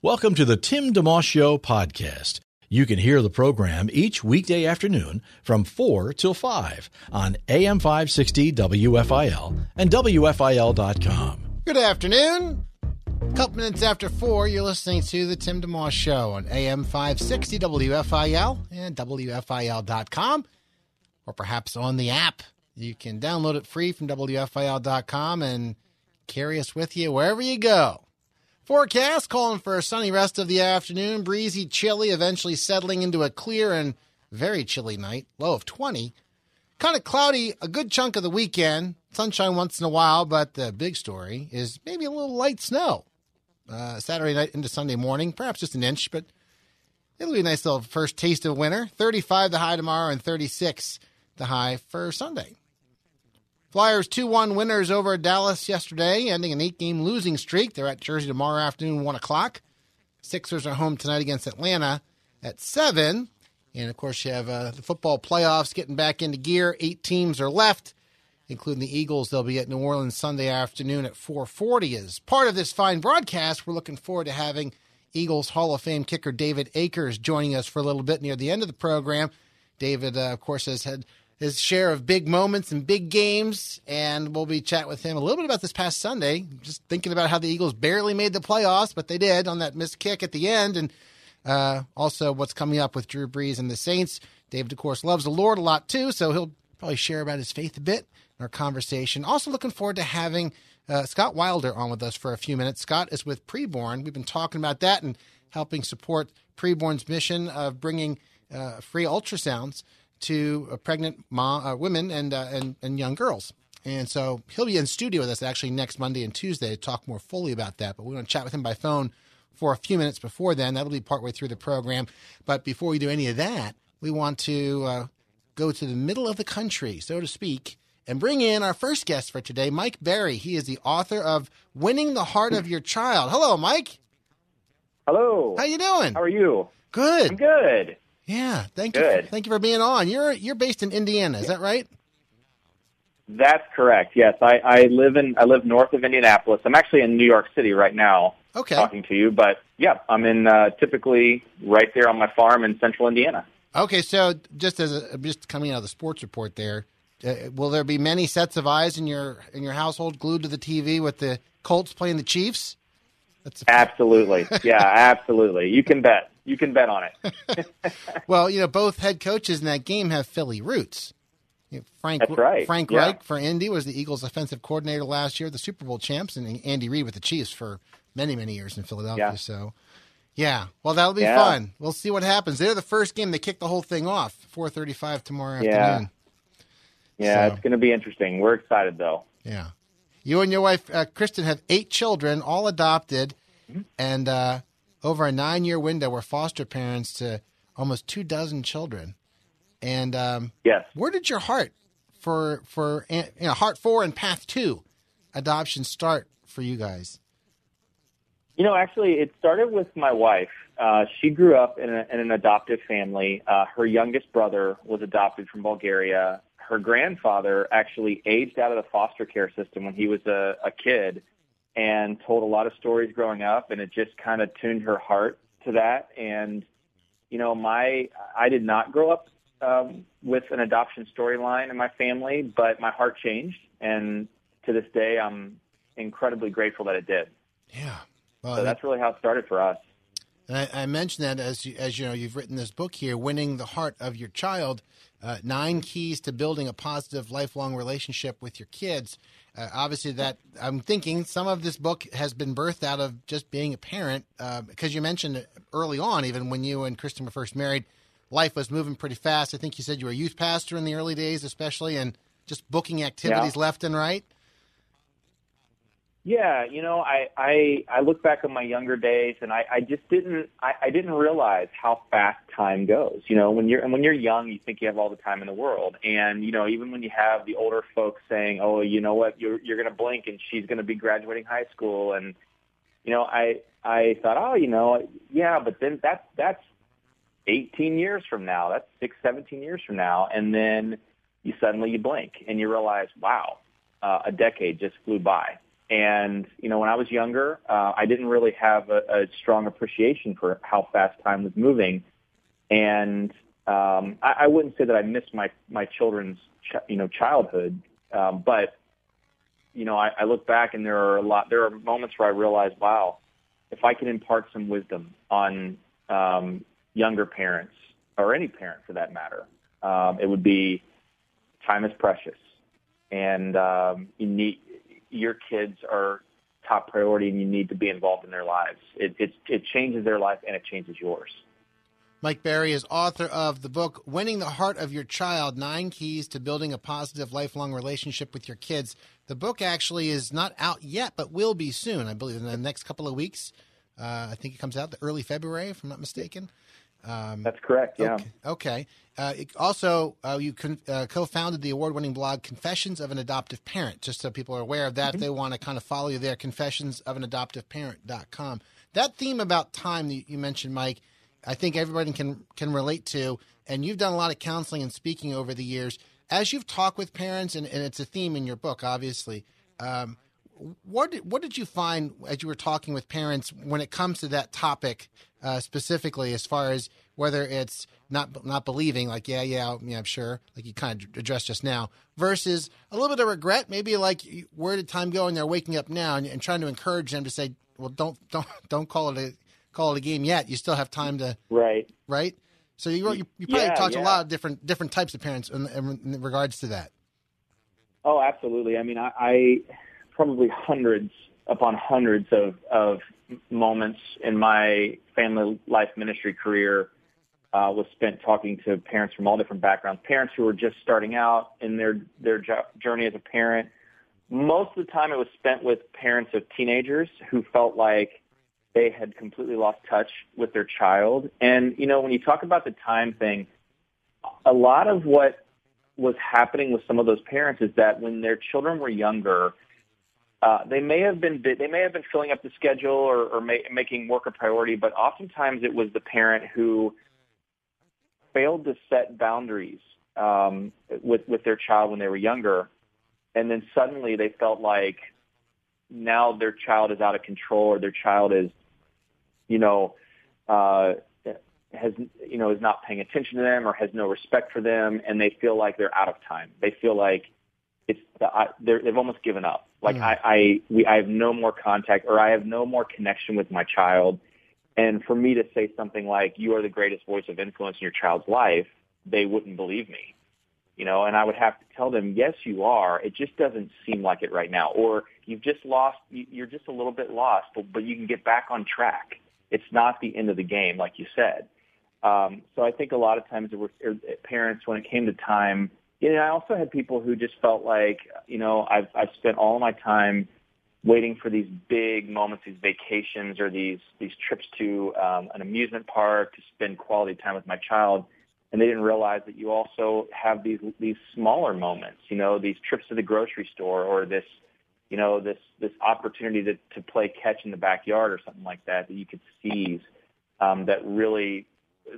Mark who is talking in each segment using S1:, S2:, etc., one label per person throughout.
S1: Welcome to the Tim DeMoss Show podcast. You can hear the program each weekday afternoon from 4 till 5 on AM 560 WFIL and WFIL.com.
S2: Good afternoon. A couple minutes after 4, you're listening to the Tim DeMoss Show on AM 560 WFIL and WFIL.com, or perhaps on the app. You can download it free from WFIL.com and carry us with you wherever you go. Forecast calling for a sunny rest of the afternoon, breezy, chilly, eventually settling into a clear and very chilly night, low of 20. Kind of cloudy a good chunk of the weekend, sunshine once in a while, but the big story is maybe a little light snow. Uh, Saturday night into Sunday morning, perhaps just an inch, but it'll be a nice little first taste of winter. 35 the high tomorrow and 36 the high for Sunday. Flyers 2 1 winners over Dallas yesterday, ending an eight game losing streak. They're at Jersey tomorrow afternoon, 1 o'clock. Sixers are home tonight against Atlanta at 7. And of course, you have uh, the football playoffs getting back into gear. Eight teams are left, including the Eagles. They'll be at New Orleans Sunday afternoon at 4:40. As part of this fine broadcast, we're looking forward to having Eagles Hall of Fame kicker David Akers joining us for a little bit near the end of the program. David, uh, of course, has had his share of big moments and big games, and we'll be chatting with him a little bit about this past Sunday. Just thinking about how the Eagles barely made the playoffs, but they did on that missed kick at the end, and uh, also what's coming up with Drew Brees and the Saints. David, of course, loves the Lord a lot too, so he'll probably share about his faith a bit in our conversation. Also, looking forward to having uh, Scott Wilder on with us for a few minutes. Scott is with Preborn. We've been talking about that and helping support Preborn's mission of bringing uh, free ultrasounds to uh, pregnant mom, uh, women and, uh, and and young girls. And so he'll be in studio with us actually next Monday and Tuesday to talk more fully about that. But we're going to chat with him by phone for a few minutes before then. That'll be partway through the program. But before we do any of that, we want to uh, go to the middle of the country, so to speak, and bring in our first guest for today, Mike Berry. He is the author of Winning the Heart of Your Child. Hello, Mike.
S3: Hello.
S2: How you doing?
S3: How are you?
S2: Good.
S3: I'm good.
S2: Yeah, thank you.
S3: Good.
S2: Thank you for being on. You're you're based in Indiana, is that right?
S3: That's correct. Yes, I, I live in I live north of Indianapolis. I'm actually in New York City right now,
S2: Okay.
S3: talking to you. But yeah, I'm in uh, typically right there on my farm in central Indiana.
S2: Okay, so just as a, just coming out of the sports report there, uh, will there be many sets of eyes in your in your household glued to the TV with the Colts playing the Chiefs? That's
S3: Absolutely. yeah, absolutely. You can bet. You can bet on it.
S2: well, you know, both head coaches in that game have Philly roots. You know, Frank
S3: That's right,
S2: Frank
S3: yeah.
S2: Reich for Indy was the Eagles' offensive coordinator last year, the Super Bowl champs, and Andy Reid with the Chiefs for many many years in Philadelphia.
S3: Yeah.
S2: So, yeah, well, that'll be
S3: Yeah.
S2: fun. We'll see what happens. They're the first game they kick the whole thing off. Four thirty-five tomorrow
S3: Yeah.
S2: afternoon.
S3: Yeah,
S2: So-
S3: it's going to be interesting. We're excited though.
S2: Yeah. You and your wife, uh, Kristen, have eight children, all adopted,
S3: Mm-hmm.
S2: and uh, over a nine year window, we're foster parents to almost two dozen children. And um,
S3: Yes.
S2: where did your heart for for you know heart for and path to adoption start for you guys?
S3: You know, actually, it started with my wife. Uh, she grew up in, a, in an adoptive family. Uh, her youngest brother was adopted from Bulgaria. Her grandfather actually aged out of the foster care system when he was a, a kid and told a lot of stories growing up, and it just kind of tuned her heart to that. And, you know, my I did not grow up um, with an adoption storyline in my family, but my heart changed, and to this day, I'm incredibly grateful that it did.
S2: Yeah. Well,
S3: So that's really how it started for us.
S2: And I, I mentioned that as you, as you know, you've written this book here, "Winning the Heart of Your Child: uh, Nine Keys to Building a Positive Lifelong Relationship with Your Kids." Uh, obviously, that I'm thinking some of this book has been birthed out of just being a parent, uh, because you mentioned early on, even when you and Kristen were first married, life was moving pretty fast. I think you said you were a youth pastor in the early days, especially, and just booking activities left and right.
S3: Yeah, you know, I I I look back on my younger days, and I I just didn't I, I didn't realize how fast time goes. You know, when you're and when you're young, you think you have all the time in the world, and you know, even when you have the older folks saying, "Oh, you know what, you're you're to blink, and she's to be graduating high school," and you know, I I thought, oh, you know, yeah, but then that's that's 18 years from now, that's six, 17 years from now, and then you suddenly you blink and you realize, wow, uh, a decade just flew by and, you know, when I was younger, uh, I didn't really have a, a strong appreciation for how fast time was moving. And um, I, I wouldn't say that I missed my, my children's, ch- you know, childhood. Um, but, you know, I, I look back and there are a lot, there are moments where I realize, wow, if I can impart some wisdom on um, younger parents or any parent for that matter, um, it would be time is precious. And um, you need your kids are top priority and you need to be involved in their lives. It, it, it changes their life and it changes yours.
S2: Mike Berry is author of the book Winning the Heart of Your Child Nine Keys to Building a Positive Lifelong Relationship with Your Kids. The book actually is not out yet, but will be soon, I believe, in the next couple of weeks. Uh, I think it comes out the early February, if I'm not mistaken.
S3: Um, That's correct. Yeah.
S2: Okay. okay. Uh, also, uh, you con- uh, co-founded the award-winning blog Confessions of an Adoptive Parent. Just so people are aware of that, mm-hmm. they want to kind of follow you there. Confessions of an Adoptive Parent.com. That theme about time that you mentioned, Mike, I think everybody can can relate to. And you've done a lot of counseling and speaking over the years. As you've talked with parents, and, and it's a theme in your book, obviously. Um, what did, what did you find as you were talking with parents when it comes to that topic uh, specifically, as far as whether it's not not believing, like yeah, yeah, yeah, I'm sure, like you kind of addressed just now, versus a little bit of regret, maybe like where did time go, and they're waking up now, and, and trying to encourage them to say, well, don't don't don't call it a call it a game yet. You still have time to
S3: right
S2: right. So you you, you probably yeah, talked yeah. to a lot of different different types of parents in, in regards to that.
S3: Oh, absolutely. I mean, I, I probably hundreds upon hundreds of, of moments in my family life ministry career uh, was spent talking to parents from all different backgrounds, parents who were just starting out in their their journey as a parent. Most of the time, it was spent with parents of teenagers who felt like they had completely lost touch with their child. And you know, when you talk about the time thing, a lot of what was happening with some of those parents is that when their children were younger, uh, they may have been they may have been filling up the schedule or, or ma- making work a priority, but oftentimes it was the parent who failed to set boundaries um, with with their child when they were younger, and then suddenly they felt like now their child is out of control or their child is, you know, uh, has you know is not paying attention to them or has no respect for them, and they feel like they're out of time. They feel like it's I, they've almost given up. Like mm. I, I, we, I have no more contact or I have no more connection with my child. And for me to say something like, you are the greatest voice of influence in your child's life, they wouldn't believe me. You know, and I would have to tell them, yes, you are. It just doesn't seem like it right now. Or you've just lost, you're just a little bit lost, but, but you can get back on track. It's not the end of the game, like you said. Um, so I think a lot of times it was, er, parents, when it came to time, you know, I also had people who just felt like, you know, I've I've spent all my time waiting for these big moments, these vacations or these these trips to um, an amusement park to spend quality time with my child, and they didn't realize that you also have these these smaller moments, you know, these trips to the grocery store or this, you know, this this opportunity to to play catch in the backyard or something like that that you could seize um, that really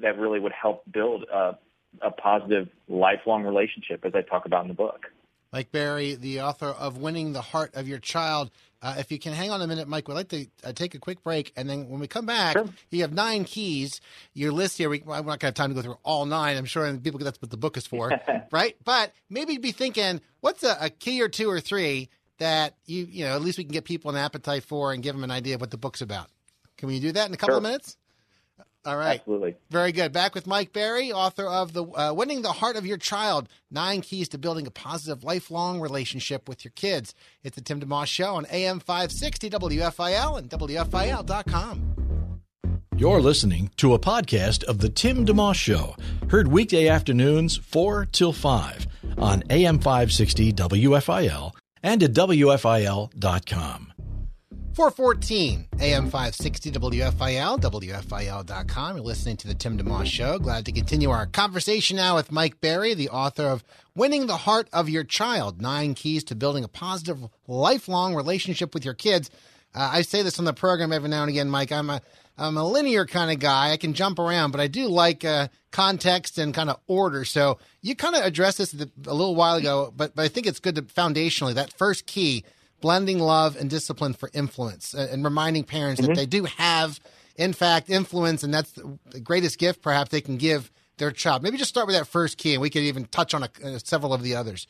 S3: that really would help build a a positive lifelong relationship, as I talk about in the book.
S2: Mike Berry, the author of Winning the Heart of Your Child. Uh, if you can hang on a minute, Mike, we'd like to uh, take a quick break. And then when we come back, sure. you have nine keys. Your list here, we, I'm not going to have time to go through all nine. I'm sure people that's what the book is for, right? But maybe be thinking, what's a, a, key or two or three that you, you know, at least we can get people an appetite for and give them an idea of what the book's about. Can we do that in a couple sure. of minutes? All right.
S3: Absolutely.
S2: Very good. Back with Mike Berry, author of the uh, Winning the Heart of Your Child: Nine Keys to Building a Positive Lifelong Relationship with Your Kids. It's the Tim DeMoss Show on AM 560 WFIL and WFIL.com.
S1: You're listening to a podcast of the Tim DeMoss Show, heard weekday afternoons 4 till 5 on AM 560 WFIL and at WFIL.com.
S2: 414 AM 560 WFIL, WFIL.com. You're listening to The Tim DeMoss Show. Glad to continue our conversation now with Mike Berry, the author of Winning the Heart of Your Child Nine Keys to Building a Positive, Lifelong Relationship with Your Kids. Uh, I say this on the program every now and again, Mike. I'm a I'm a linear kind of guy. I can jump around, but I do like uh, context and kind of order. So you kind of addressed this a little while ago, but but I think it's good to foundationally that first key blending love and discipline for influence and reminding parents mm-hmm. that they do have, in fact, influence, and that's the greatest gift perhaps they can give their child. Maybe just start with that first key, and we could even touch on a, uh, several of the others.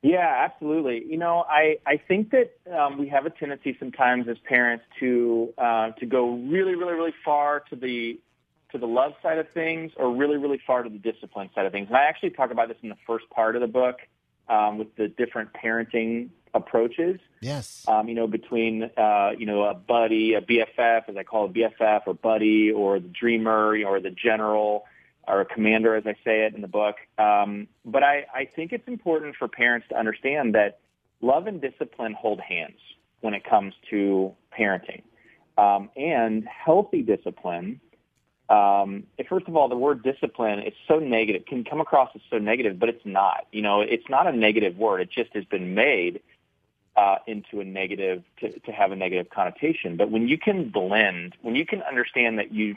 S3: Yeah, absolutely. You know, I, I think that um, we have a tendency sometimes as parents to uh, to go really, really, really far to the to the love side of things, or really, really far to the discipline side of things. And I actually talk about this in the first part of the book um, with the different parenting approaches.
S2: Yes.
S3: Um, you know, between uh, you know a buddy, a BFF, as I call it, BFF, or buddy, or the dreamer, or the general, or a commander, as I say it in the book. Um, but I, I think it's important for parents to understand that love and discipline hold hands when it comes to parenting, um, and healthy discipline um, first of all, the word discipline is so negative, can come across as so negative, but it's not. You know, it's not a negative word. It just has been made uh, into a negative to, to have a negative connotation. But when you can blend, when you can understand that you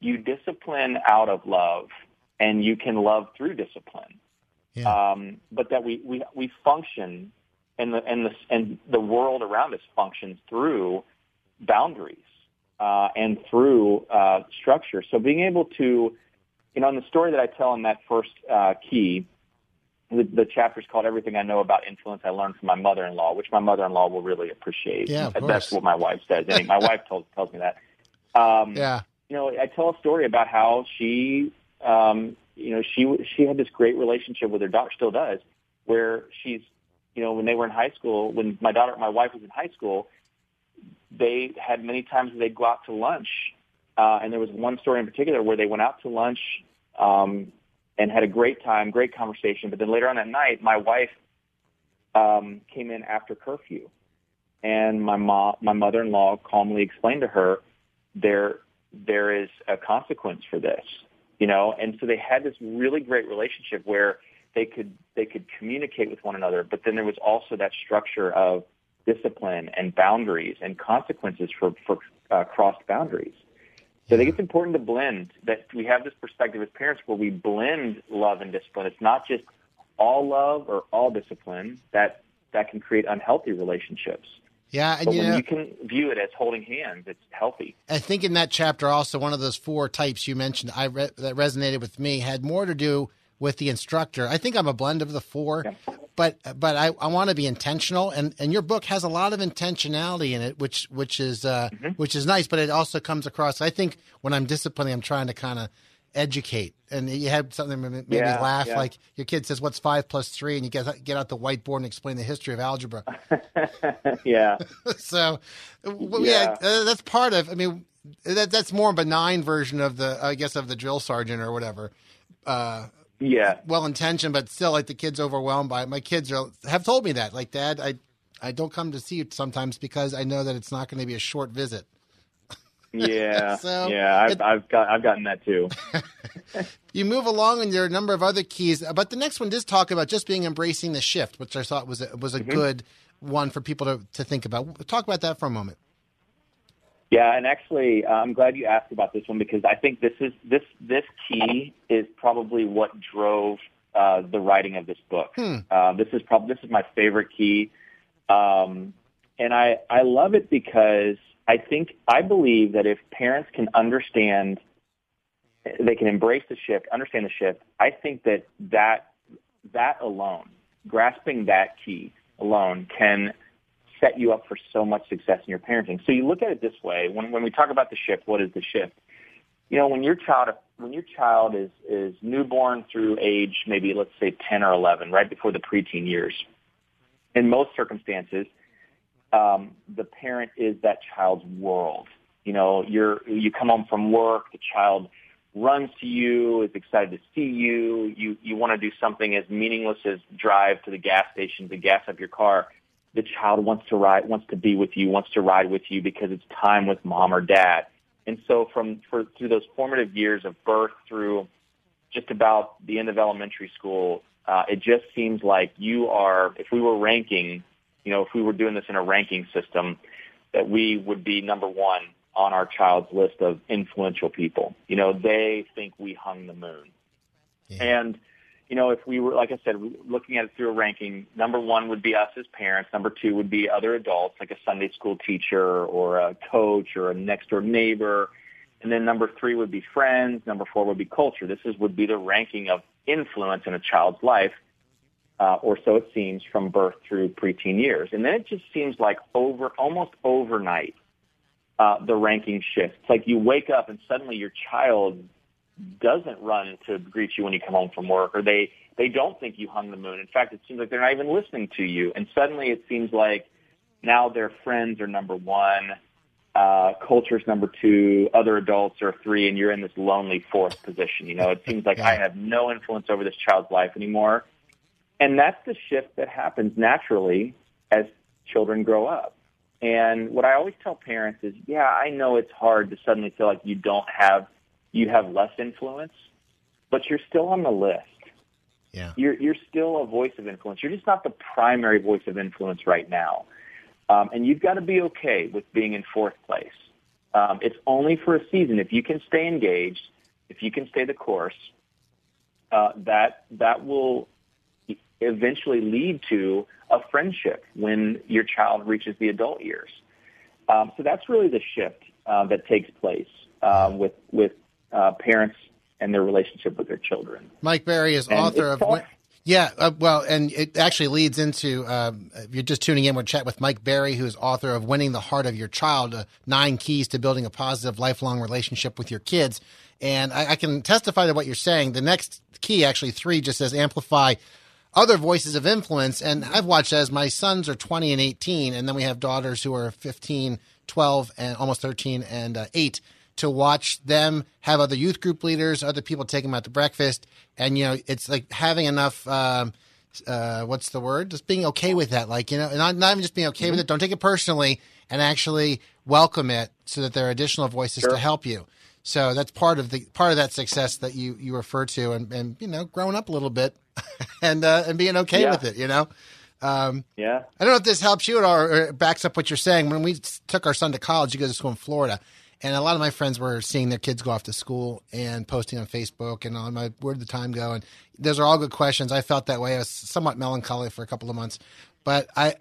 S3: you discipline out of love and you can love through discipline, yeah. um, but that we, we we function and the and the and the world around us functions through boundaries uh, and through uh, structure. So being able to, you know, in the story that I tell in that first uh, key, the, the chapter is called "Everything I Know About Influence I Learned from My Mother-in-Law," which my mother-in-law will really appreciate.
S2: Yeah,
S3: That's what my wife says. I mean, my wife tells tells me that. Um,
S2: yeah.
S3: You know, I tell a story about how she, um, you know, she she had this great relationship with her daughter, still does, where she's, you know, when they were in high school, when my daughter, my wife was in high school, they had many times they'd go out to lunch, uh, and there was one story in particular where they went out to lunch um, and had a great time, great conversation. But then later on that night, my wife um, came in after curfew, and my mom, my mother-in-law, calmly explained to her there there is a consequence for this, you know. And so they had this really great relationship where they could they could communicate with one another, but then there was also that structure of discipline and boundaries and consequences for, for uh, crossed boundaries. So I think it's important to blend that we have this perspective as parents where we blend love and discipline. It's not just all love or all discipline that that can create unhealthy relationships.
S2: Yeah, and
S3: but
S2: you
S3: when
S2: know,
S3: you can view it as holding hands, it's healthy.
S2: I think in that chapter also one of those four types you mentioned I re- that resonated with me had more to do with the instructor. I think I'm a blend of the four. But but I, I want to be intentional, and, and your book has a lot of intentionality in it, which which is uh, mm-hmm. which is nice. But it also comes across. I think when I'm disciplining, I'm trying to kind of educate. And you had something that made yeah, me laugh. Yeah. Like your kid says, "What's five plus three? and you get get out the whiteboard and explain the history of algebra.
S3: yeah.
S2: so, well, yeah, yeah uh, that's part of. I mean, that that's more benign version of the, I guess, of the drill sergeant or whatever. Uh,
S3: yeah,
S2: well intentioned, but still, like the kids overwhelmed by it. My kids are have told me that, like, Dad, I I don't come to see you sometimes because I know that it's not going to be a short visit.
S3: Yeah, so yeah, I've, it, I've got I've gotten that too.
S2: you move along, and there are a number of other keys, but the next one does talk about just being embracing the shift, which I thought was a, was a mm-hmm. good one for people to to think about. Talk about that for a moment.
S3: Yeah, and actually, uh, I'm glad you asked about this one because I think this is this this key is probably what drove uh, the writing of this book. Hmm. Uh, this is probably this is my favorite key, um, and I I love it because I think I believe that if parents can understand, they can embrace the shift, understand the shift. I think that that that alone, grasping that key alone, can set you up for so much success in your parenting. So you look at it this way: when when we talk about the shift, what is the shift? You know, when your child when your child is is newborn through age maybe let's say 10 or 11, right before the preteen years, in most circumstances, um, the parent is that child's world. You know, you're you come home from work, the child runs to you, is excited to see you. You you want to do something as meaningless as drive to the gas station to gas up your car the child wants to ride, wants to be with you, wants to ride with you because it's time with mom or dad. And so from for through those formative years of birth through just about the end of elementary school, uh, it just seems like you are. If we were ranking, you know, if we were doing this in a ranking system, that we would be number one on our child's list of influential people. You know, they think we hung the moon, yeah. and you know, if we were, like I said, looking at it through a ranking, number one would be us as parents. Number two would be other adults, like a Sunday school teacher or a coach or a next door neighbor. And then number three would be friends. Number four would be culture. This is, would be the ranking of influence in a child's life, uh, or so it seems from birth through preteen years. And then it just seems like over, almost overnight, uh, the ranking shifts. It's like you wake up and suddenly your child doesn't run to greet you when you come home from work, or they they don't think you hung the moon. In fact, it seems like they're not even listening to you. And suddenly, it seems like now their friends are number one, uh, culture's number two, other adults are three, and you're in this lonely fourth position. You know, it seems like I have no influence over this child's life anymore. And that's the shift that happens naturally as children grow up. And what I always tell parents is, yeah, I know it's hard to suddenly feel like you don't have you have less influence, but you're still on the list.
S2: Yeah.
S3: You're you're still a voice of influence. You're just not the primary voice of influence right now. Um, and you've got to be okay with being in fourth place. Um, it's only for a season. If you can stay engaged, if you can stay the course, uh, that that will eventually lead to a friendship when your child reaches the adult years. Um, so that's really the shift uh, that takes place uh, with with uh, parents and their relationship with their children.
S2: Mike Berry is and author of. Tough. Yeah, uh, well, and it actually leads into um, if you're just tuning in, we're chat with Mike Berry, who is author of "Winning the Heart of Your Child: uh, Nine Keys to Building a Positive Lifelong Relationship with Your Kids." And I, I can testify to what you're saying. The next key, actually, three, just says amplify other voices of influence. And I've watched as my sons are 20 and 18, and then we have daughters who are 15, 12, and almost 13 and uh, 8 to watch them have other youth group leaders, other people take them out to breakfast, and you know it's like having enough. Um, uh, what's the word? Just being okay with that, like you know, not not even just being okay mm-hmm. with it. Don't take it personally, and actually welcome it, so that there are additional voices sure. to help you. So that's part of the part of that success that you you refer to, and and you know, growing up a little bit, and uh, and being okay yeah. with it, you know.
S3: Um, yeah.
S2: I don't know if this helps you at all or backs up what you're saying. When we took our son to college, he goes to school in Florida, and a lot of my friends were seeing their kids go off to school and posting on Facebook and on my where did the time go? And those are all good questions. I felt that way. I was somewhat melancholy for a couple of months, but I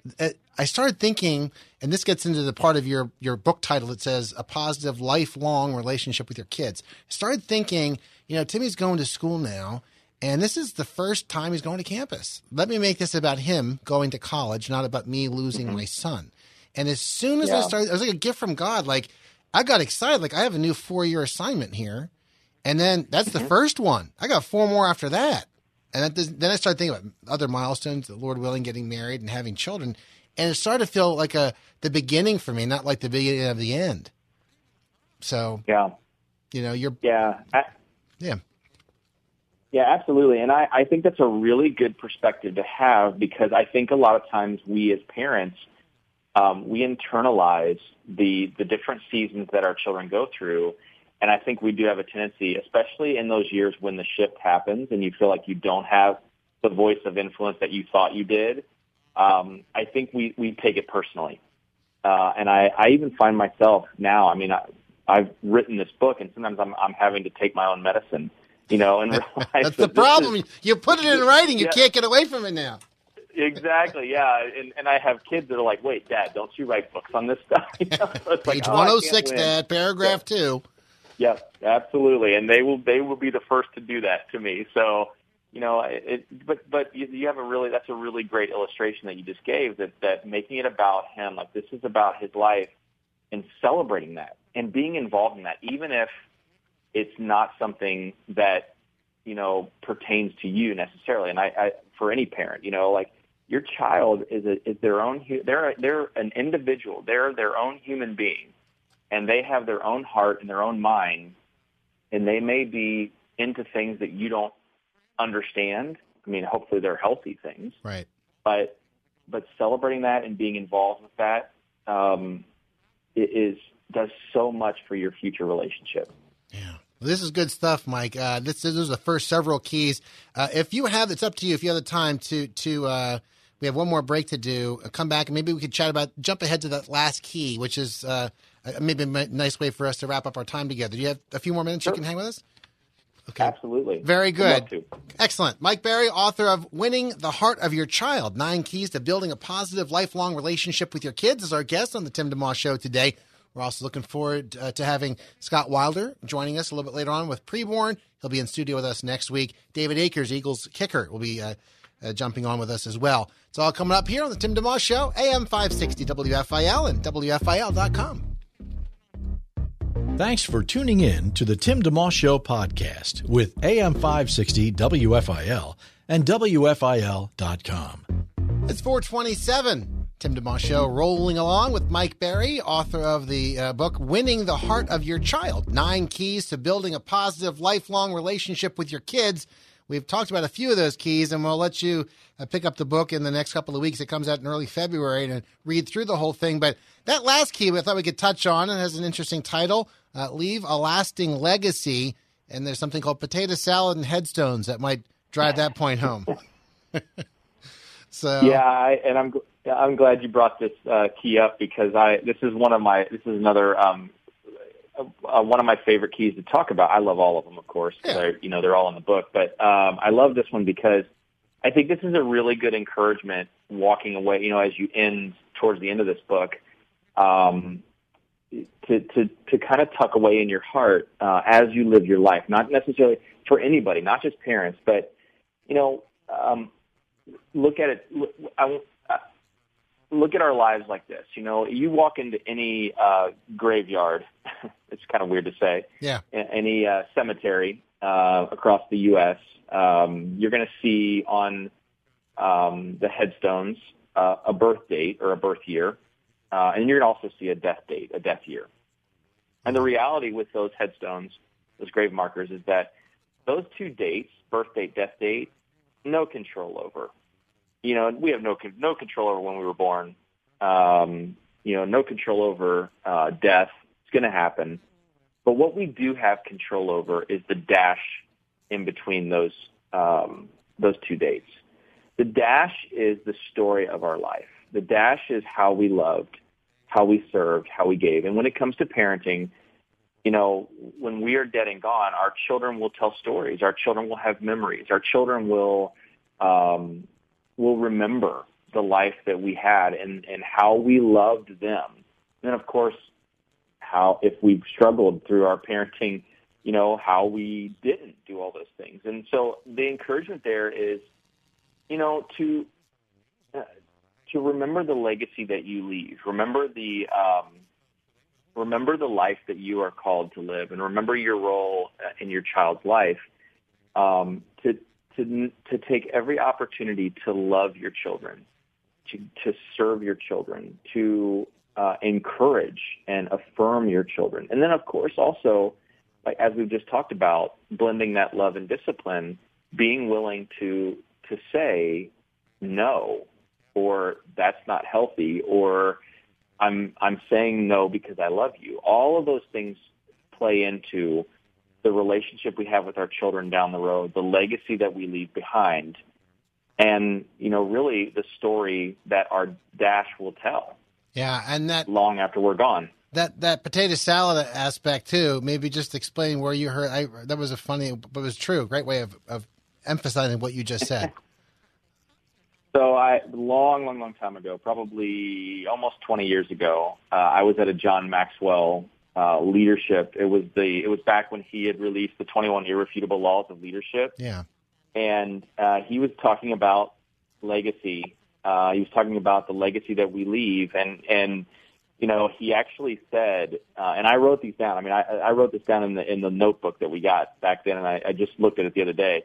S2: I started thinking, and this gets into the part of your your book title that says a positive lifelong relationship with your kids. I started thinking, you know, Timmy's going to school now. And this is the first time he's going to campus. Let me make this about him going to college, not about me losing mm-hmm. my son. And as soon as yeah. I started, it was like a gift from God. Like I got excited. Like I have a new four year assignment here, and then that's the mm-hmm. first one. I got four more after that, and then I started thinking about other milestones, the Lord willing, getting married and having children, and it started to feel like a the beginning for me, not like the beginning of the end. So
S3: yeah,
S2: you know, you're
S3: yeah, I,
S2: yeah.
S3: Yeah, absolutely. And I, I think that's a really good perspective to have because I think a lot of times we as parents um, we internalize the the different seasons that our children go through, and I think we do have a tendency, especially in those years when the shift happens and you feel like you don't have the voice of influence that you thought you did. Um, I think we we take it personally, uh, and I, I even find myself now. I mean, I, I've written this book, and sometimes I'm I'm having to take my own medicine, you know, and realize
S2: that's the problem. Is, you put it in writing, you yeah. can't get away from it now
S3: exactly. Yeah, and and I have kids that are like, "Wait, Dad, don't you write books on this stuff?" You know?
S2: so Page oh, like, one hundred oh six, Dad, paragraph yeah. two.
S3: Yes, absolutely, and they will they will be the first to do that to me. So you know, it, but but you, you have a really that's a really great illustration that you just gave that that making it about him, like this is about his life, and celebrating that and being involved in that, even if it's not something that you know pertains to you necessarily. And I, I for any parent, you know, like your child is a, is their own they're they're an individual they're their own human being and they have their own heart and their own mind and they may be into things that you don't understand i mean hopefully they're healthy things
S2: right
S3: but but celebrating that and being involved with that um, is does so much for your future relationship.
S2: Yeah. This is good stuff, Mike. Uh, this, this is the first several keys. Uh, if you have, it's up to you. If you have the time to to, uh, we have one more break to do. Uh, come back and maybe we could chat about jump ahead to that last key, which is uh, maybe a nice way for us to wrap up our time together. Do you have a few more minutes? Sure. You can hang with us.
S3: Okay. Absolutely.
S2: Very good. Excellent. Mike Berry, author of Winning the Heart of Your Child Nine Keys to Building a Positive Lifelong Relationship with Your Kids, is our guest on the Tim DeMoss Show today. We're also looking forward uh, to having Scott Wilder joining us a little bit later on with Preborn. He'll be in studio with us next week. David Akers, Eagles kicker, will be uh, uh, jumping on with us as well. It's all coming up here on the Tim DeMoss Show, AM 560 WFIL and WFIL.com.
S1: Thanks for tuning in to the Tim DeMoss Show podcast with AM 560 WFIL and WFIL.com.
S2: It's 427. Tim DeMoss Show rolling along with Mike Berry, author of the uh, book Winning the Heart of Your Child Nine Keys to Building a Positive Lifelong Relationship with Your Kids. We've talked about a few of those keys, and we'll let you uh, pick up the book in the next couple of weeks. It comes out in early February and read through the whole thing. But that last key, I thought we could touch on, and has an interesting title uh, Leave a Lasting Legacy. And there's something called potato salad and headstones that might drive that point home.
S3: so yeah, I, and I'm I'm glad you brought this uh, key up because I this is one of my this is another um, uh, one of my favorite keys to talk about. I love all of them, of course. Yeah. They're, you know, they're all in the book, but um, I love this one because I think this is a really good encouragement walking away. You know, as you end towards the end of this book, um, to to to kind of tuck away in your heart uh, as you live your life, not necessarily for anybody, not just parents, but you know, um, look at it. I, look at our lives like this. You know, you walk into any uh, graveyard. it's kind of weird to say.
S2: Yeah.
S3: Any uh, cemetery uh, across the U.S. Um, you're going to see on um, the headstones uh, a birth date or a birth year, uh, and you're going to also see a death date, a death year. And the reality with those headstones, those grave markers, is that those two dates, birth date, death date, no control over you know, we have no no control over when we were born. Um, you know, no control over uh, death. It's going to happen. But what we do have control over is the dash in between those um, those two dates. The dash is the story of our life. The dash is how we loved, how we served, how we gave. And when it comes to parenting, you know, when we are dead and gone, our children will tell stories. Our children will have memories. Our children will um, will remember the life that we had and, and how we loved them. And of course, how, if we've struggled through our parenting, you know, how we didn't do all those things. And so the encouragement there is, you know, to, uh, to remember the legacy that you leave. Remember the, um, remember the life that you are called to live and remember your role in your child's life. Um, to, to to take every opportunity to love your children, to to serve your children, to uh, encourage and affirm your children, and then of course also, like as we've just talked about, blending that love and discipline, being willing to to say no, or that's not healthy, or I'm I'm saying no because I love you. All of those things play into the relationship we have with our children down the road, the legacy that we leave behind, and you know, really the story that our dash will tell.
S2: Yeah, and that
S3: long after we're gone.
S2: That that potato salad aspect too. Maybe just explain where you heard. I, that was a funny, but it was true. Great way of, of emphasizing what you just said.
S3: So I, long, long, long time ago, probably almost 20 years ago, uh, I was at a John Maxwell uh, leadership. It was the it was back when he had released the 21 irrefutable laws of leadership.
S2: Yeah,
S3: and uh, he was talking about legacy. Uh, he was talking about the legacy that we leave, and and you know he actually said, uh, and I wrote these down. I mean, I, I wrote this down in the in the notebook that we got back then, and I, I just looked at it the other day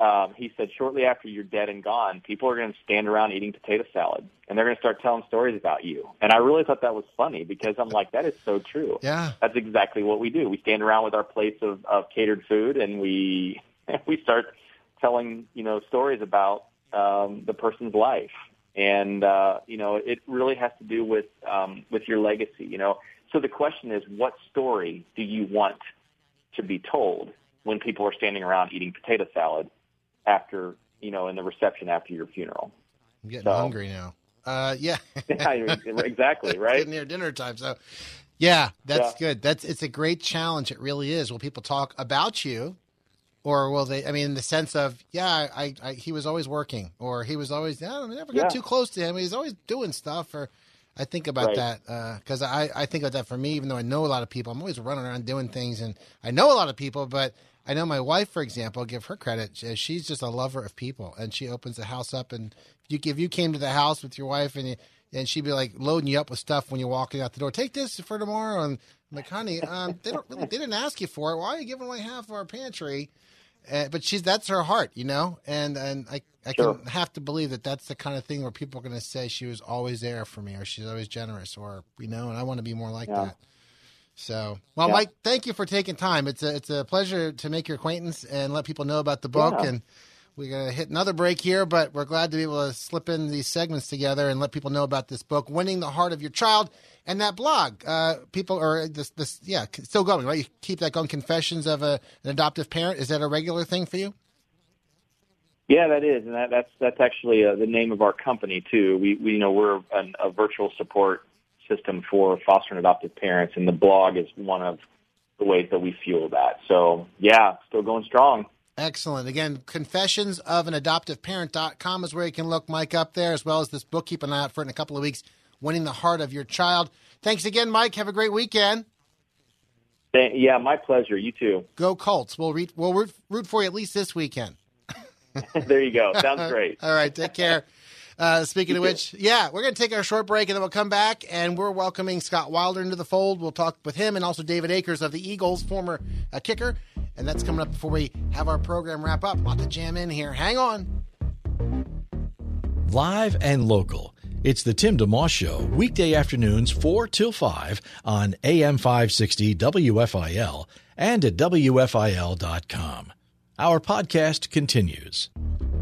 S3: um, he said shortly after you're dead and gone, people are going to stand around eating potato salad and they're going to start telling stories about you. And I really thought that was funny because I'm like, that is so true.
S2: Yeah.
S3: That's exactly what we do. We stand around with our plates of, of catered food and we, we start telling, you know, stories about, um, the person's life. and uh, you know it really has to do with um, with your legacy. You know, so the question is, what story do you want to be told when people are standing around eating potato salad after you know in the reception after your funeral?
S2: I'm getting
S3: So-
S2: hungry now. Uh, yeah,
S3: Yeah, exactly, right?
S2: Getting near dinner time. So, yeah, that's
S3: Yeah.
S2: good. That's it's a great challenge. It really is. Will people talk about you, or will they? I mean, in the sense of, yeah, I, I he was always working, or he was always, yeah, I never got
S3: Yeah.
S2: too close to him. He's always doing stuff. Or I think about
S3: Right.
S2: that because I I think about that for me. Even though I know a lot of people, I'm always running around doing things, and I know a lot of people, but. I know my wife, for example, I'll give her credit. She's just a lover of people, and she opens the house up. And if you, if you came to the house with your wife, and you, and she'd be like loading you up with stuff when you're walking out the door. Take this for tomorrow. And I'm like, honey, um, they don't really, they didn't ask you for it. Why are you giving away half of our pantry? Uh, but she's that's her heart, you know. And and I I
S3: Sure.
S2: can have to believe that that's the kind of thing where people are going to say she was always there for me, or she's always generous, or you know. And I want to be more like
S3: Yeah.
S2: that. So, well,
S3: Yeah.
S2: Mike, thank you for taking time. It's a it's a pleasure to make your acquaintance and let people know about the book.
S3: Yeah.
S2: And we're gonna hit another break here, but we're glad to be able to slip in these segments together and let people know about this book, "Winning the Heart of Your Child," and that blog. Uh, people are this this yeah, still going right. You keep that going. Confessions of a, an adoptive parent. Is that a regular thing for you?
S3: Yeah, that is, and that, that's that's actually uh, the name of our company too. We, we you know we're an, a virtual support system for foster and adoptive parents, and the blog is one of the ways that we fuel that. So yeah, still going strong.
S2: Excellent. Again, confessions of an adoptive parent.com is where you can look Mike up there, as well as this book. Keep an eye out for it in a couple of weeks. Winning the heart of your child. Thanks again, Mike. Have a great weekend.
S3: Yeah, my pleasure. You too.
S2: Go Colts. We'll, re- we'll root for you at least this weekend.
S3: there you go. Sounds great.
S2: All right. Take care. Uh, speaking of which, yeah, we're going to take our short break and then we'll come back and we're welcoming Scott Wilder into the fold. We'll talk with him and also David Akers of the Eagles, former uh, kicker. And that's coming up before we have our program wrap up. A lot to jam in here. Hang on.
S1: Live and local. It's the Tim DeMoss Show, weekday afternoons 4 till 5 on AM 560 WFIL and at WFIL.com. Our podcast continues.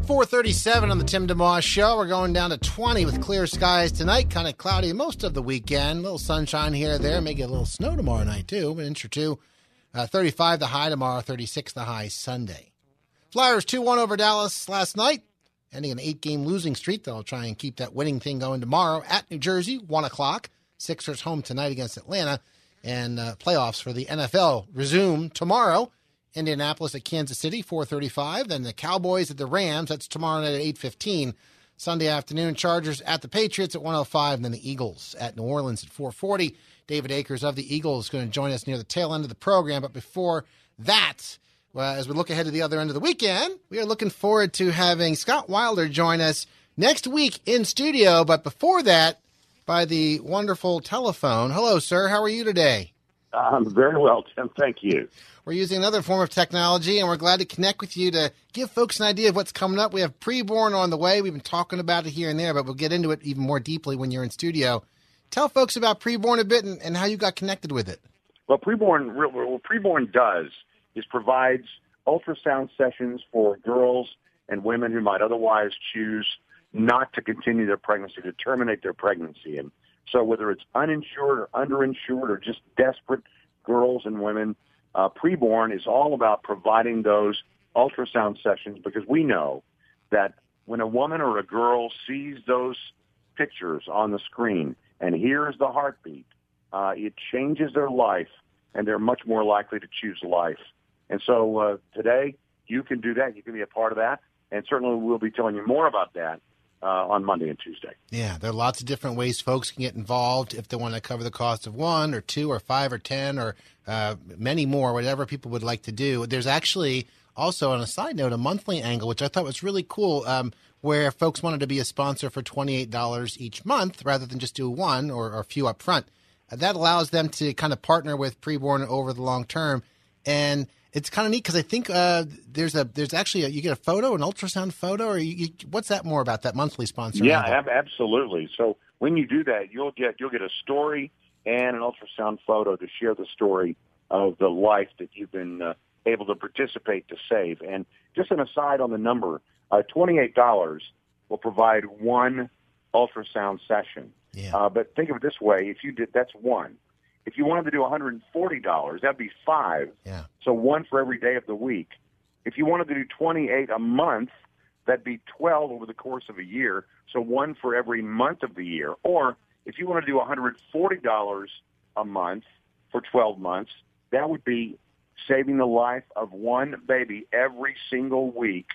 S2: 437 on the Tim DeMoss Show. We're going down to 20 with clear skies tonight. Kind of cloudy most of the weekend. A little sunshine here there. May get a little snow tomorrow night, too. An inch or two. Uh, 35 the high tomorrow, 36 the high Sunday. Flyers 2 1 over Dallas last night. Ending an eight game losing streak. They'll try and keep that winning thing going tomorrow at New Jersey, 1 o'clock. Sixers home tonight against Atlanta. And uh, playoffs for the NFL resume tomorrow. Indianapolis at Kansas City, 435. Then the Cowboys at the Rams. That's tomorrow night at 815. Sunday afternoon, Chargers at the Patriots at 105. And then the Eagles at New Orleans at 440. David Akers of the Eagles is going to join us near the tail end of the program. But before that, well, as we look ahead to the other end of the weekend, we are looking forward to having Scott Wilder join us next week in studio. But before that, by the wonderful telephone. Hello, sir. How are you today?
S4: I'm very well, Tim. Thank you.
S2: We're using another form of technology, and we're glad to connect with you to give folks an idea of what's coming up. We have preborn on the way. We've been talking about it here and there, but we'll get into it even more deeply when you're in studio. Tell folks about preborn a bit and, and how you got connected with it.
S4: Well, preborn, what preborn does is provides ultrasound sessions for girls and women who might otherwise choose not to continue their pregnancy, to terminate their pregnancy. And so, whether it's uninsured or underinsured or just desperate girls and women, uh, preborn is all about providing those ultrasound sessions because we know that when a woman or a girl sees those pictures on the screen and hears the heartbeat, uh, it changes their life, and they're much more likely to choose life. And so uh, today, you can do that. You can be a part of that, and certainly we'll be telling you more about that uh, on Monday and Tuesday.
S2: Yeah, there are lots of different ways folks can get involved if they want to cover the cost of one or two or five or ten or uh, many more, whatever people would like to do. There's actually also, on a side note, a monthly angle, which I thought was really cool, um, where folks wanted to be a sponsor for $28 each month rather than just do one or, or a few up front. That allows them to kind of partner with Preborn over the long term. And it's kind of neat because I think uh, there's a there's actually a, you get a photo, an ultrasound photo, or you, you, what's that more about that monthly sponsor?
S4: Yeah, ab- absolutely. So when you do that, you'll get you'll get a story and an ultrasound photo to share the story of the life that you've been uh, able to participate to save. And just an aside on the number, uh, twenty eight dollars will provide one ultrasound session.
S2: Yeah.
S4: Uh, but think of it this way: if you did, that's one. If you wanted to do $140, that'd be five.
S2: Yeah.
S4: So one for every day of the week. If you wanted to do 28 a month, that'd be 12 over the course of a year. So one for every month of the year. Or if you wanted to do $140 a month for 12 months, that would be saving the life of one baby every single week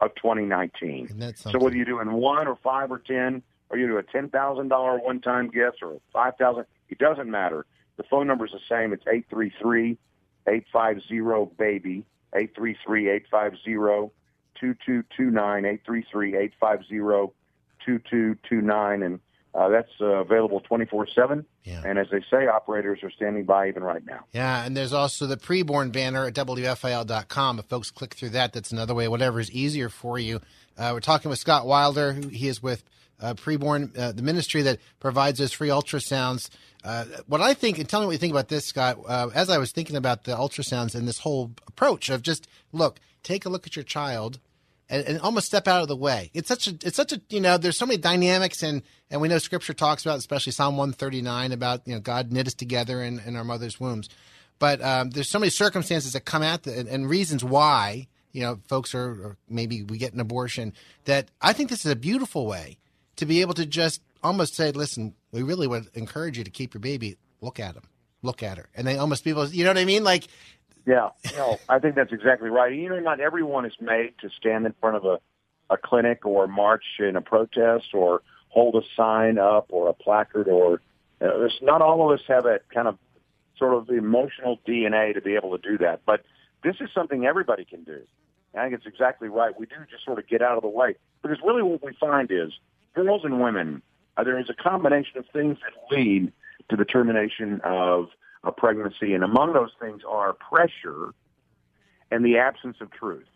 S4: of 2019. So whether you're doing one or five or 10, or you do a $10,000 one-time gift or 5000 it doesn't matter. The phone number is the same. It's 833-850-BABY, 833-850-2229, 833-850-2229. And uh, that's uh, available 24-7. And as they say, operators are standing by even right now.
S2: Yeah, and there's also the preborn banner at WFIL.com. If folks click through that, that's another way, whatever is easier for you. Uh, we're talking with Scott Wilder. Who, he is with uh, Preborn, uh, the ministry that provides those free ultrasounds. Uh, what I think, and tell me what you think about this, Scott, uh, as I was thinking about the ultrasounds and this whole approach of just, look, take a look at your child and, and almost step out of the way. It's such a, it's such a, you know, there's so many dynamics and, and we know scripture talks about, especially Psalm 139 about, you know, God knit us together in, in our mother's wombs. But um, there's so many circumstances that come at the, and, and reasons why, you know, folks are, maybe we get an abortion that I think this is a beautiful way to be able to just almost say, listen, we really would encourage you to keep your baby. Look at him. Look at her. And they almost people, you know what I mean? Like,
S4: Yeah, no, I think that's exactly right. You know, not everyone is made to stand in front of a, a clinic or march in a protest or hold a sign up or a placard or uh, there's not all of us have that kind of sort of emotional DNA to be able to do that. But this is something everybody can do. I think it's exactly right. We do just sort of get out of the way because really what we find is girls and women, uh, there is a combination of things that lead to the termination of a pregnancy, and among those things are pressure and the absence of truth.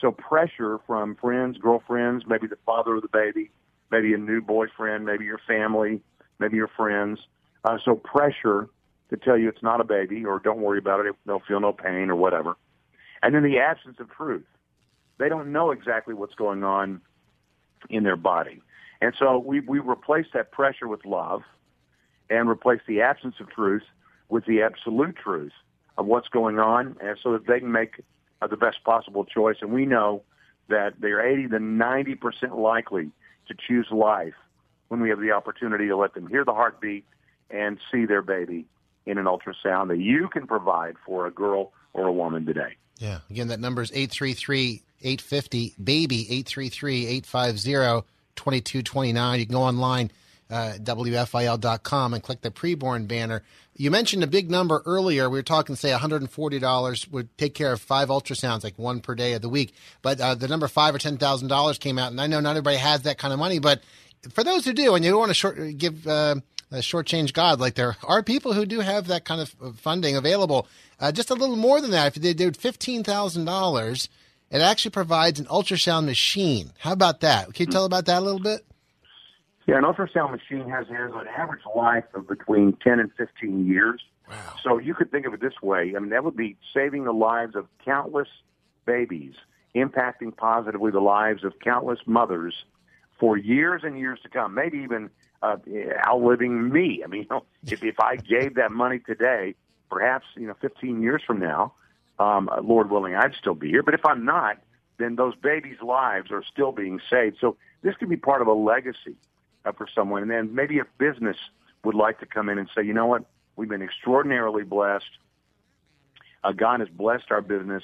S4: So pressure from friends, girlfriends, maybe the father of the baby, maybe a new boyfriend, maybe your family, maybe your friends. Uh, so pressure to tell you it's not a baby or don't worry about it, they'll feel no pain or whatever. And then the absence of truth. They don't know exactly what's going on in their body. And so we, we replace that pressure with love and replace the absence of truth with the absolute truth of what's going on and so that they can make uh, the best possible choice. And we know that they're 80 to 90% likely to choose life when we have the opportunity to let them hear the heartbeat and see their baby in an ultrasound that you can provide for a girl or a woman today.
S2: Yeah. Again, that number is 833 850 BABY, 833 850 2229. You can go online, uh, WFIL.com, and click the preborn banner. You mentioned a big number earlier. We were talking, say, $140 would take care of five ultrasounds, like one per day of the week. But uh, the number five or $10,000 came out, and I know not everybody has that kind of money, but for those who do, and you don't want to short, give uh, a shortchange God, like there are people who do have that kind of funding available. Uh, just a little more than that, if they did fifteen thousand dollars, it actually provides an ultrasound machine. How about that? Can you tell about that a little bit?
S4: Yeah, an ultrasound machine has, has an average life of between 10 and 15 years.
S2: Wow.
S4: So you could think of it this way. I mean, that would be saving the lives of countless babies, impacting positively the lives of countless mothers for years and years to come, maybe even uh, outliving me. I mean, you know, if, if I gave that money today, perhaps, you know, 15 years from now, um, Lord willing, I'd still be here. But if I'm not, then those babies' lives are still being saved. So this could be part of a legacy uh, for someone. And then maybe a business would like to come in and say, you know what, we've been extraordinarily blessed. Uh, God has blessed our business.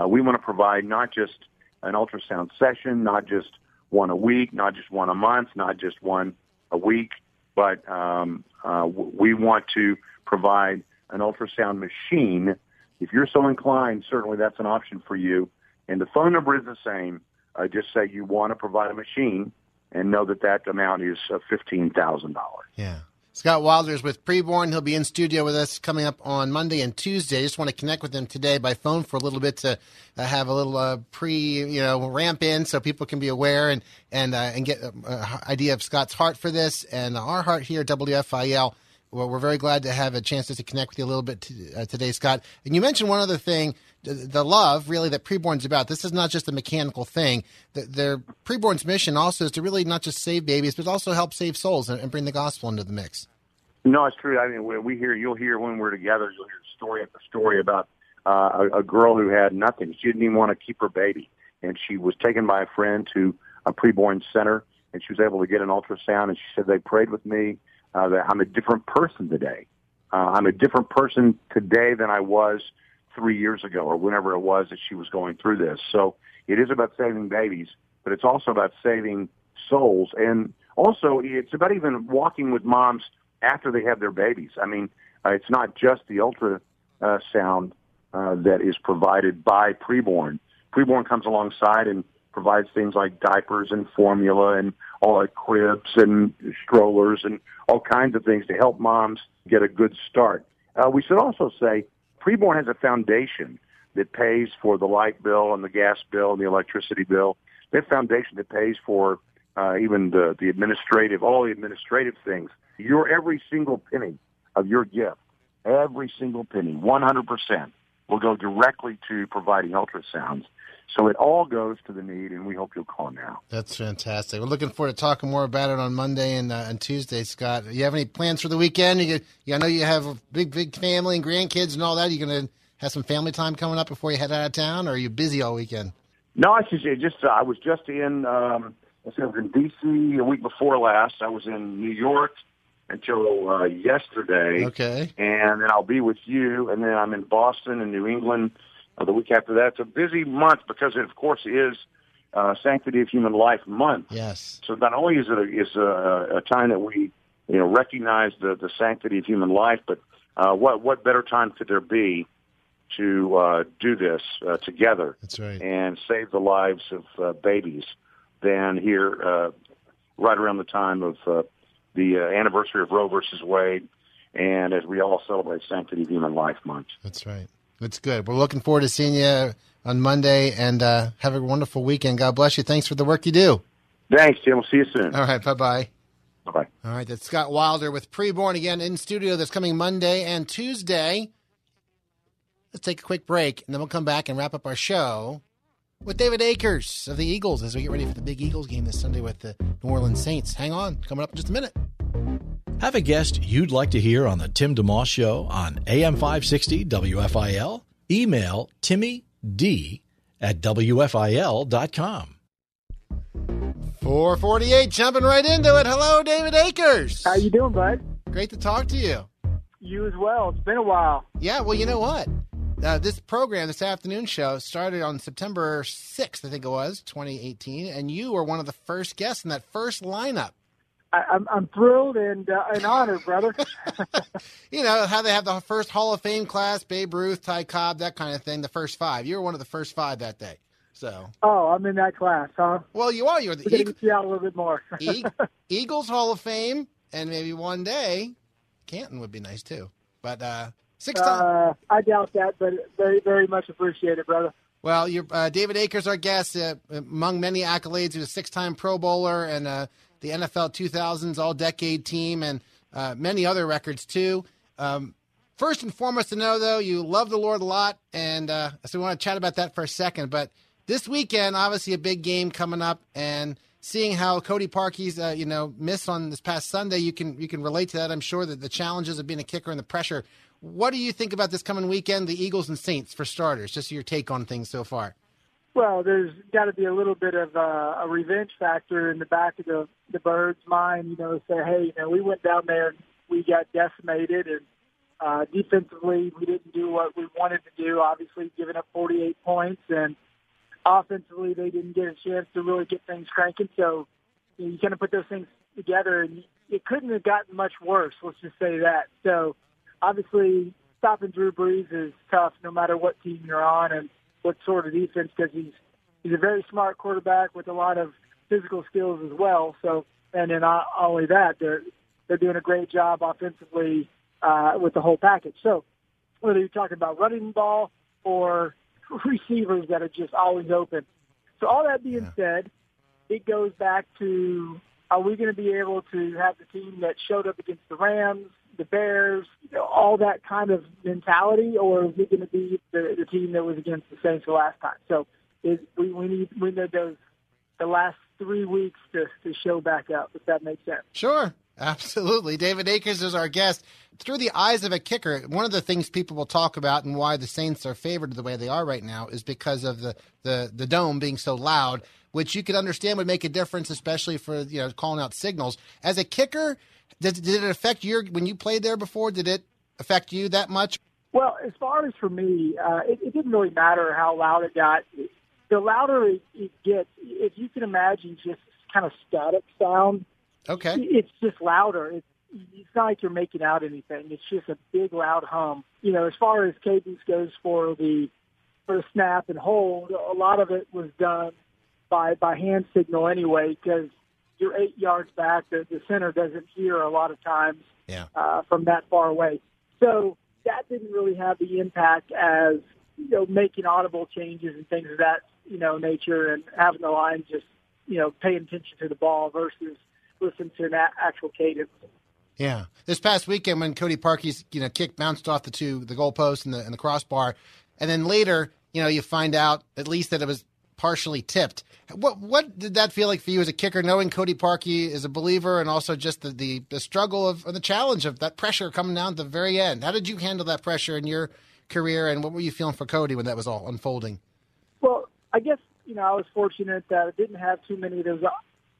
S4: Uh, we want to provide not just an ultrasound session, not just one a week, not just one a month, not just one a week, but um, uh, we want to provide an ultrasound machine. If you're so inclined, certainly that's an option for you. And the phone number is the same. Uh, just say you want to provide a machine and know that that amount is uh, $15,000.
S2: Yeah. Scott Wilder's with Preborn. He'll be in studio with us coming up on Monday and Tuesday. I just want to connect with him today by phone for a little bit to uh, have a little uh, pre, you know, ramp in so people can be aware and and uh, and get an idea of Scott's heart for this and our heart here at WFIL. Well, we're very glad to have a chance to connect with you a little bit uh, today, Scott. And you mentioned one other thing the, the love really that preborn's about. This is not just a mechanical thing. The, their preborn's mission also is to really not just save babies, but also help save souls and, and bring the gospel into the mix.
S4: No, it's true. I mean, we- we hear you'll hear when we're together, you'll hear story after story about uh, a, a girl who had nothing. She didn't even want to keep her baby, and she was taken by a friend to a preborn center, and she was able to get an ultrasound. And she said they prayed with me uh, that I'm a different person today. Uh, I'm a different person today than I was three years ago, or whenever it was that she was going through this. So it is about saving babies, but it's also about saving souls, and also it's about even walking with moms after they have their babies. I mean, uh, it's not just the ultrasound uh, that is provided by preborn. Preborn comes alongside and provides things like diapers and formula and all like cribs and strollers and all kinds of things to help moms get a good start. Uh, we should also say preborn has a foundation that pays for the light bill and the gas bill and the electricity bill. They have a foundation that pays for uh, even the, the administrative, all the administrative things. Your every single penny of your gift, every single penny, 100%, will go directly to providing ultrasounds. So it all goes to the need, and we hope you'll call now.
S2: That's fantastic. We're looking forward to talking more about it on Monday and, uh, and Tuesday, Scott. You have any plans for the weekend? You, you, I know you have a big, big family and grandkids and all that. You going to have some family time coming up before you head out of town, or are you busy all weekend?
S4: No, I should say just uh, I was just in. Um, I said I was in D.C. a week before last. I was in New York until uh, yesterday,
S2: Okay.
S4: and then I'll be with you, and then I'm in Boston and New England uh, the week after that. It's a busy month because it, of course, is uh, Sanctity of Human Life Month.
S2: Yes.
S4: So not only is it a, is a, a time that we you know recognize the, the sanctity of human life, but uh, what what better time could there be to uh, do this uh, together
S2: That's right.
S4: and save the lives of uh, babies than here uh, right around the time of uh, the uh, anniversary of Roe versus Wade, and as we all celebrate Sanctity of Human Life Month.
S2: That's right. That's good. We're looking forward to seeing you on Monday and uh, have a wonderful weekend. God bless you. Thanks for the work you do.
S4: Thanks, Jim. We'll see you soon.
S2: All right. Bye bye.
S4: Bye bye.
S2: All right. That's Scott Wilder with Preborn again in studio this coming Monday and Tuesday. Let's take a quick break and then we'll come back and wrap up our show with David Akers of the Eagles as we get ready for the big Eagles game this Sunday with the New Orleans Saints. Hang on. Coming up in just a minute.
S1: Have a guest you'd like to hear on the Tim DeMoss Show on AM 560 WFIL? Email Timmy D at WFIL.com.
S2: 448, jumping right into it. Hello, David Akers.
S5: How you doing, bud?
S2: Great to talk to you.
S5: You as well. It's been a while.
S2: Yeah, well, you know what? Uh, this program, this afternoon show, started on September 6th, I think it was, 2018, and you were one of the first guests in that first lineup.
S5: I, I'm, I'm thrilled and uh, and honored, brother.
S2: You know, how they have the first Hall of Fame class, Babe Ruth, Ty Cobb, that kind of thing, the first five. You were one of the first five that day. So,
S5: oh, I'm in that class, huh?
S2: well, you are. You're the
S5: you out a little bit more.
S2: Eag- Eagles Hall of Fame, and maybe one day Canton would be nice too. But uh, six times.
S5: uh, I doubt that, but very very much appreciated, brother.
S2: Well, you're, uh, David Akers, our guest, uh, among many accolades, he was a six-time Pro Bowler and uh, the NFL 2000s All-Decade Team, and uh, many other records too. Um, first and foremost, to know though, you love the Lord a lot, and uh, so we want to chat about that for a second. But this weekend, obviously, a big game coming up, and seeing how Cody Parkey's, uh, you know, missed on this past Sunday, you can you can relate to that. I'm sure that the challenges of being a kicker and the pressure. What do you think about this coming weekend, the Eagles and Saints for starters? Just your take on things so far.
S5: Well, there's got to be a little bit of uh, a revenge factor in the back of the the Birds' mind. You know, say, hey, you know, we went down there we got decimated, and uh, defensively we didn't do what we wanted to do. Obviously, giving up 48 points, and offensively they didn't get a chance to really get things cranking. So you, know, you kind of put those things together, and it couldn't have gotten much worse. Let's just say that. So obviously, stopping Drew Brees is tough, no matter what team you're on and what sort of defense, because he's he's a very smart quarterback with a lot of physical skills as well. So, and then not only that, they're they're doing a great job offensively uh, with the whole package. So, whether you're talking about running the ball or receivers that are just always open. So, all that being said, it goes back to are we going to be able to have the team that showed up against the Rams the Bears, all that kind of mentality, or is it going to be the, the team that was against the Saints the last time? So it, we, we need we need those the last three weeks to, to show back up, if that makes sense.
S2: Sure. Absolutely. David Akers is our guest. Through the eyes of a kicker, one of the things people will talk about and why the Saints are favored the way they are right now is because of the, the, the dome being so loud, which you could understand would make a difference, especially for you know calling out signals. As a kicker, did, did it affect your when you played there before? Did it affect you that much?
S5: Well, as far as for me, uh, it, it didn't really matter how loud it got. The louder it, it gets, if you can imagine just kind of static sound
S2: Okay.
S5: It's just louder. It's, it's not like you're making out anything. It's just a big loud hum. You know, as far as cadence goes for the for the snap and hold, a lot of it was done by by hand signal anyway because you're eight yards back. The, the center doesn't hear a lot of times
S2: Yeah.
S5: uh, from that far away. So that didn't really have the impact as you know making audible changes and things of that you know nature and having the line just you know paying attention to the ball versus listen to an a- actual cadence.
S2: Yeah. This past weekend when Cody Parkey's, you know, kick bounced off the two the goalpost and the and the crossbar, and then later, you know, you find out at least that it was partially tipped. What what did that feel like for you as a kicker, knowing Cody Parkey is a believer and also just the, the, the struggle of the challenge of that pressure coming down at the very end? How did you handle that pressure in your career and what were you feeling for Cody when that was all unfolding?
S5: Well, I guess you know I was fortunate that I didn't have too many of those uh,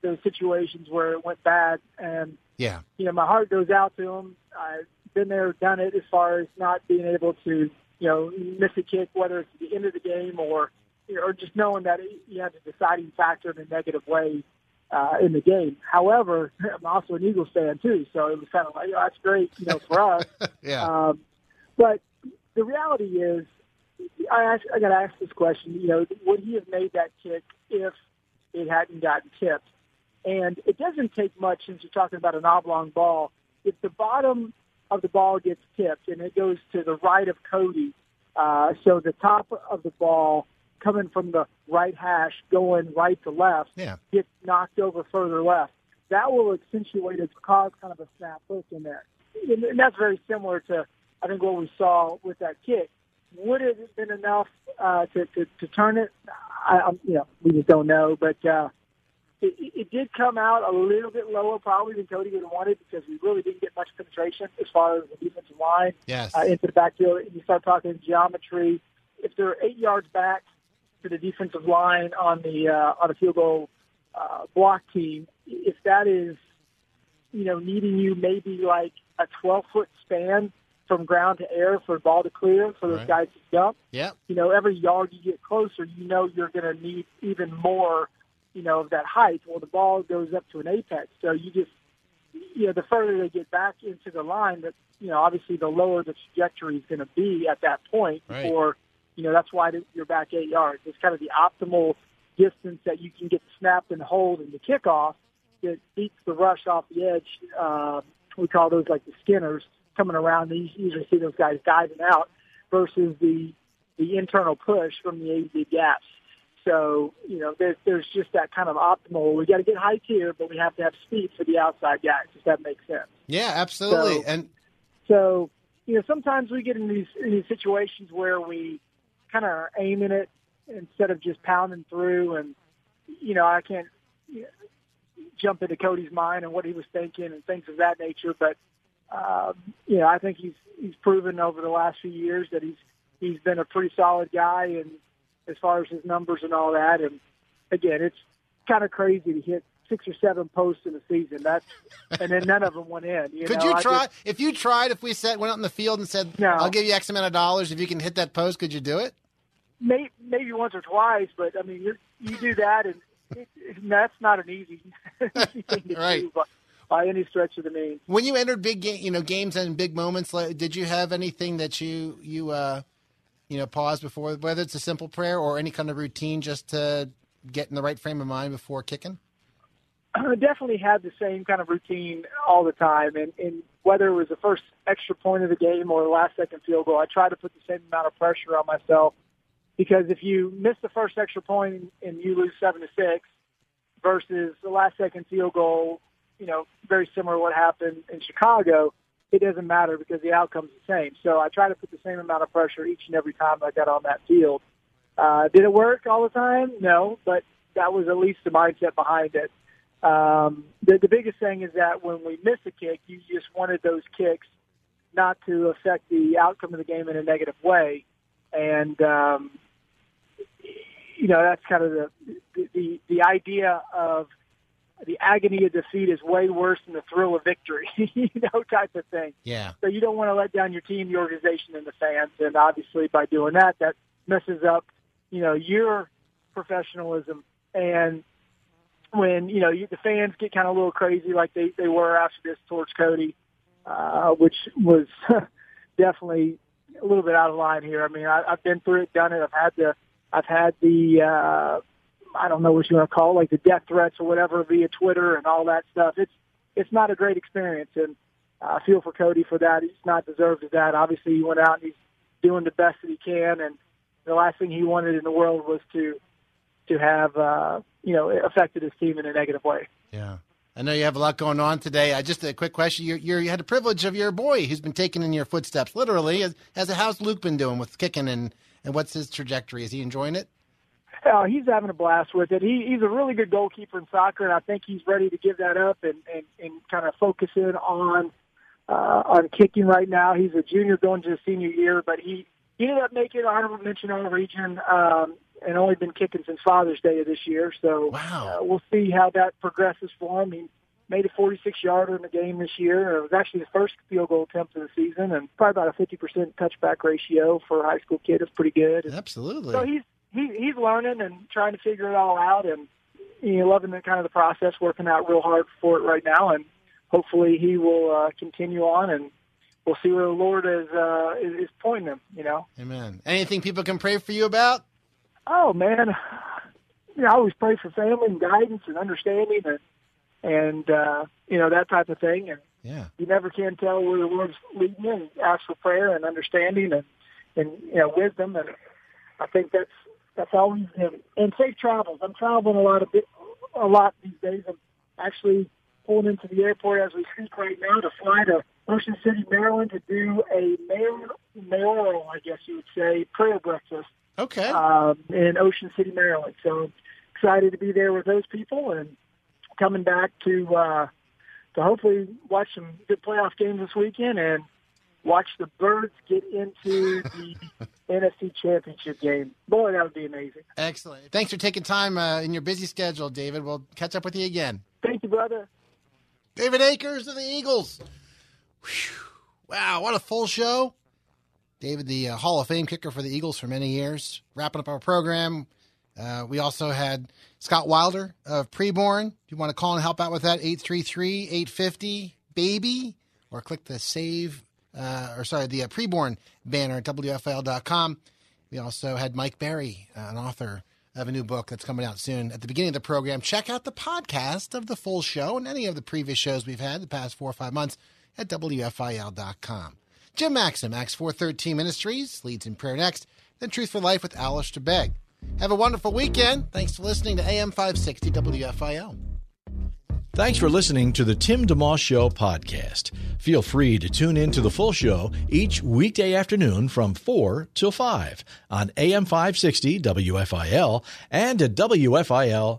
S5: those situations where it went bad, and
S2: Yeah.
S5: you know my heart goes out to him. I've been there, done it, as far as not being able to you know miss a kick, whether it's at the end of the game or or just knowing that you had a deciding factor in a negative way uh, in the game. However, I'm also an Eagles fan too, so it was kind of like, oh, that's great, you know, for us.
S2: Yeah.
S5: Um, but the reality is, I, ask, I got to ask this question. You know, would he have made that kick if it hadn't gotten tipped? And it doesn't take much since you're talking about an oblong ball. If the bottom of the ball gets tipped and it goes to the right of Cody, uh, so the top of the ball coming from the right hash going right to left
S2: Yeah.
S5: gets knocked over further left. That will accentuate it, cause kind of a snap hook in there. And, and that's very similar to, I think, what we saw with that kick. Would it have been enough uh, to, to, to turn it? I, I'm, you know, we just don't know. But uh, it, it did come out a little bit lower probably than Cody would have wanted because we really didn't get much penetration as far as the defensive line
S2: Yes.
S5: uh, into the backfield. And you start talking geometry. If they're eight yards back to the defensive line on the uh, on a field goal uh, block team, if that is you know needing you maybe like a 12 foot span from ground to air for the ball to clear for those
S2: Right.
S5: guys to jump,
S2: Yep.
S5: you know, every yard you get closer, you know you're going to need even more, you know, of that height. Well, the ball goes up to an apex, so you just, you know, the further they get back into the line, that you know, obviously the lower the trajectory is going to be at that point.
S2: Right.
S5: Before, you know, that's why you're back eight yards. It's kind of the optimal distance that you can get the snap and hold and the kickoff that beats the rush off the edge. Uh, we call those like the skinners coming around. You usually see those guys diving out versus the the internal push from the AZ gaps. So you know, there's there's just that kind of optimal. We got to get height here, but we have to have speed for the outside guys. If that makes sense.
S2: Yeah, absolutely.
S5: So-
S2: and
S5: So, you know, sometimes we get in these, in these situations where we kind of aiming it instead of just pounding through. And, you know, I can't you know, jump into Cody's mind and what he was thinking and things of that nature. But, um, you know, I think he's, he's proven over the last few years that he's, he's been a pretty solid guy and as far as his numbers and all that. And again, it's kind of crazy to hit six or seven posts in a season. That's, and then none of them went in. You
S2: could
S5: know,
S2: you try
S5: just-
S2: if you tried if we said went out in the field and said
S5: No.
S2: I'll give you X amount of dollars if you can hit that post, could you do it?
S5: May, maybe once or twice, but I mean, you you do that, and it, that's not an easy, easy thing to
S2: Right.
S5: do by, by any stretch of the means.
S2: When you entered big game, you know, games and big moments, did you have anything that you you uh, you know paused before, whether it's a simple prayer or any kind of routine, just to get in the right frame of mind before kicking?
S5: I definitely had the same kind of routine all the time, and, and whether it was the first extra point of the game or the last second field goal, I try to put the same amount of pressure on myself because if you miss the first extra point and you lose seven to six versus the last second field goal, you know, very similar to what happened in Chicago, it doesn't matter because the outcome's the same. So I try to put the same amount of pressure each and every time I got on that field. Uh, did it work all the time? No, but that was at least the mindset behind it. Um, the, the biggest thing is that when we miss a kick, you just wanted those kicks not to affect the outcome of the game in a negative way. And, um, you know, that's kind of the, the, the idea of the agony of defeat is way worse than the thrill of victory, you know, type of thing.
S2: Yeah.
S5: So you don't want to let down your team, the organization, and the fans. And obviously, by doing that, that messes up, you know, your professionalism. And when you know you, the fans get kind of a little crazy, like they they were after this towards Cody, uh, which was definitely a little bit out of line here. I mean, I, I've been through it, done it. I've had the I've had the uh, I don't know what you want to call it, like the death threats or whatever via Twitter and all that stuff. It's it's not a great experience, and I feel for Cody for that. He's not deserved of that. Obviously, he went out and he's doing the best that he can, and the last thing he wanted in the world was to to have uh, you know affected his team in a negative way.
S2: Yeah. I know you have a lot going on today. Uh, just a quick question: you're, you're, you had the privilege of your boy who's been taking in your footsteps, literally. Has, how's Luke been doing with kicking, and and what's his trajectory? Is he enjoying it?
S5: Uh, he's having a blast with it. He, he's a really good goalkeeper in soccer, and I think he's ready to give that up and, and, and kind of focus in on uh, on kicking right now. He's a junior going to his senior year, but he, he ended up making honorable mention all region um, and only been kicking since Father's Day of this year. So
S2: wow.
S5: uh, we'll see how that progresses for him. He made a 46 yarder in the game this year. It was actually his first field goal attempt of the season, and probably about a 50% touchback ratio for a high school kid is pretty good.
S2: Absolutely.
S5: So he's he, he's learning and trying to figure it all out, and you know, loving the kind of the process, working out real hard for it right now, and hopefully he will uh, continue on, and we'll see where the Lord is, uh, is is pointing him. You know.
S2: Amen. Anything people can pray for you about?
S5: Oh man, you know, I always pray for family and guidance and understanding, and and uh, you know that type of thing, and
S2: yeah,
S5: you never can tell where the Lord's leading you. And ask for prayer and understanding, and and you know wisdom, and I think that's that's always him. And safe travels. I'm traveling a lot of bit, a lot these days. I'm actually pulling into the airport as we speak right now to fly to Ocean City, Maryland, to do a mayor, mayoral, I guess you would say, prayer breakfast.
S2: Okay.
S5: Um, in Ocean City, Maryland. So excited to be there with those people and coming back to uh, to hopefully watch some good playoff games this weekend and watch the Birds get into the NFC Championship game. Boy, that would be amazing.
S2: Excellent. Thanks for taking time uh, in your busy schedule, David. We'll catch up with you again.
S5: Thank you, brother.
S2: David Akers of the Eagles. Whew. Wow, what a full show. David, the uh, Hall of Fame kicker for the Eagles for many years. Wrapping up our program, uh, we also had Scott Wilder of Preborn. If you want to call and help out with that, 833 850 BABY, or click the save, uh, or sorry, the uh, Preborn banner at WFIL.com. We also had Mike Berry, uh, an author of a new book that's coming out soon. At the beginning of the program, check out the podcast of the full show and any of the previous shows we've had the past four or five months at WFIL.com. Jim Maxim, Acts 413 Ministries, leads in prayer next, then Truth for Life with Alistair Begg. Have a wonderful weekend. Thanks for listening to AM 560 WFIL.
S1: Thanks for listening to the Tim DeMoss Show podcast. Feel free to tune in to the full show each weekday afternoon from 4 till 5 on AM 560 WFIL and at WFIL.com.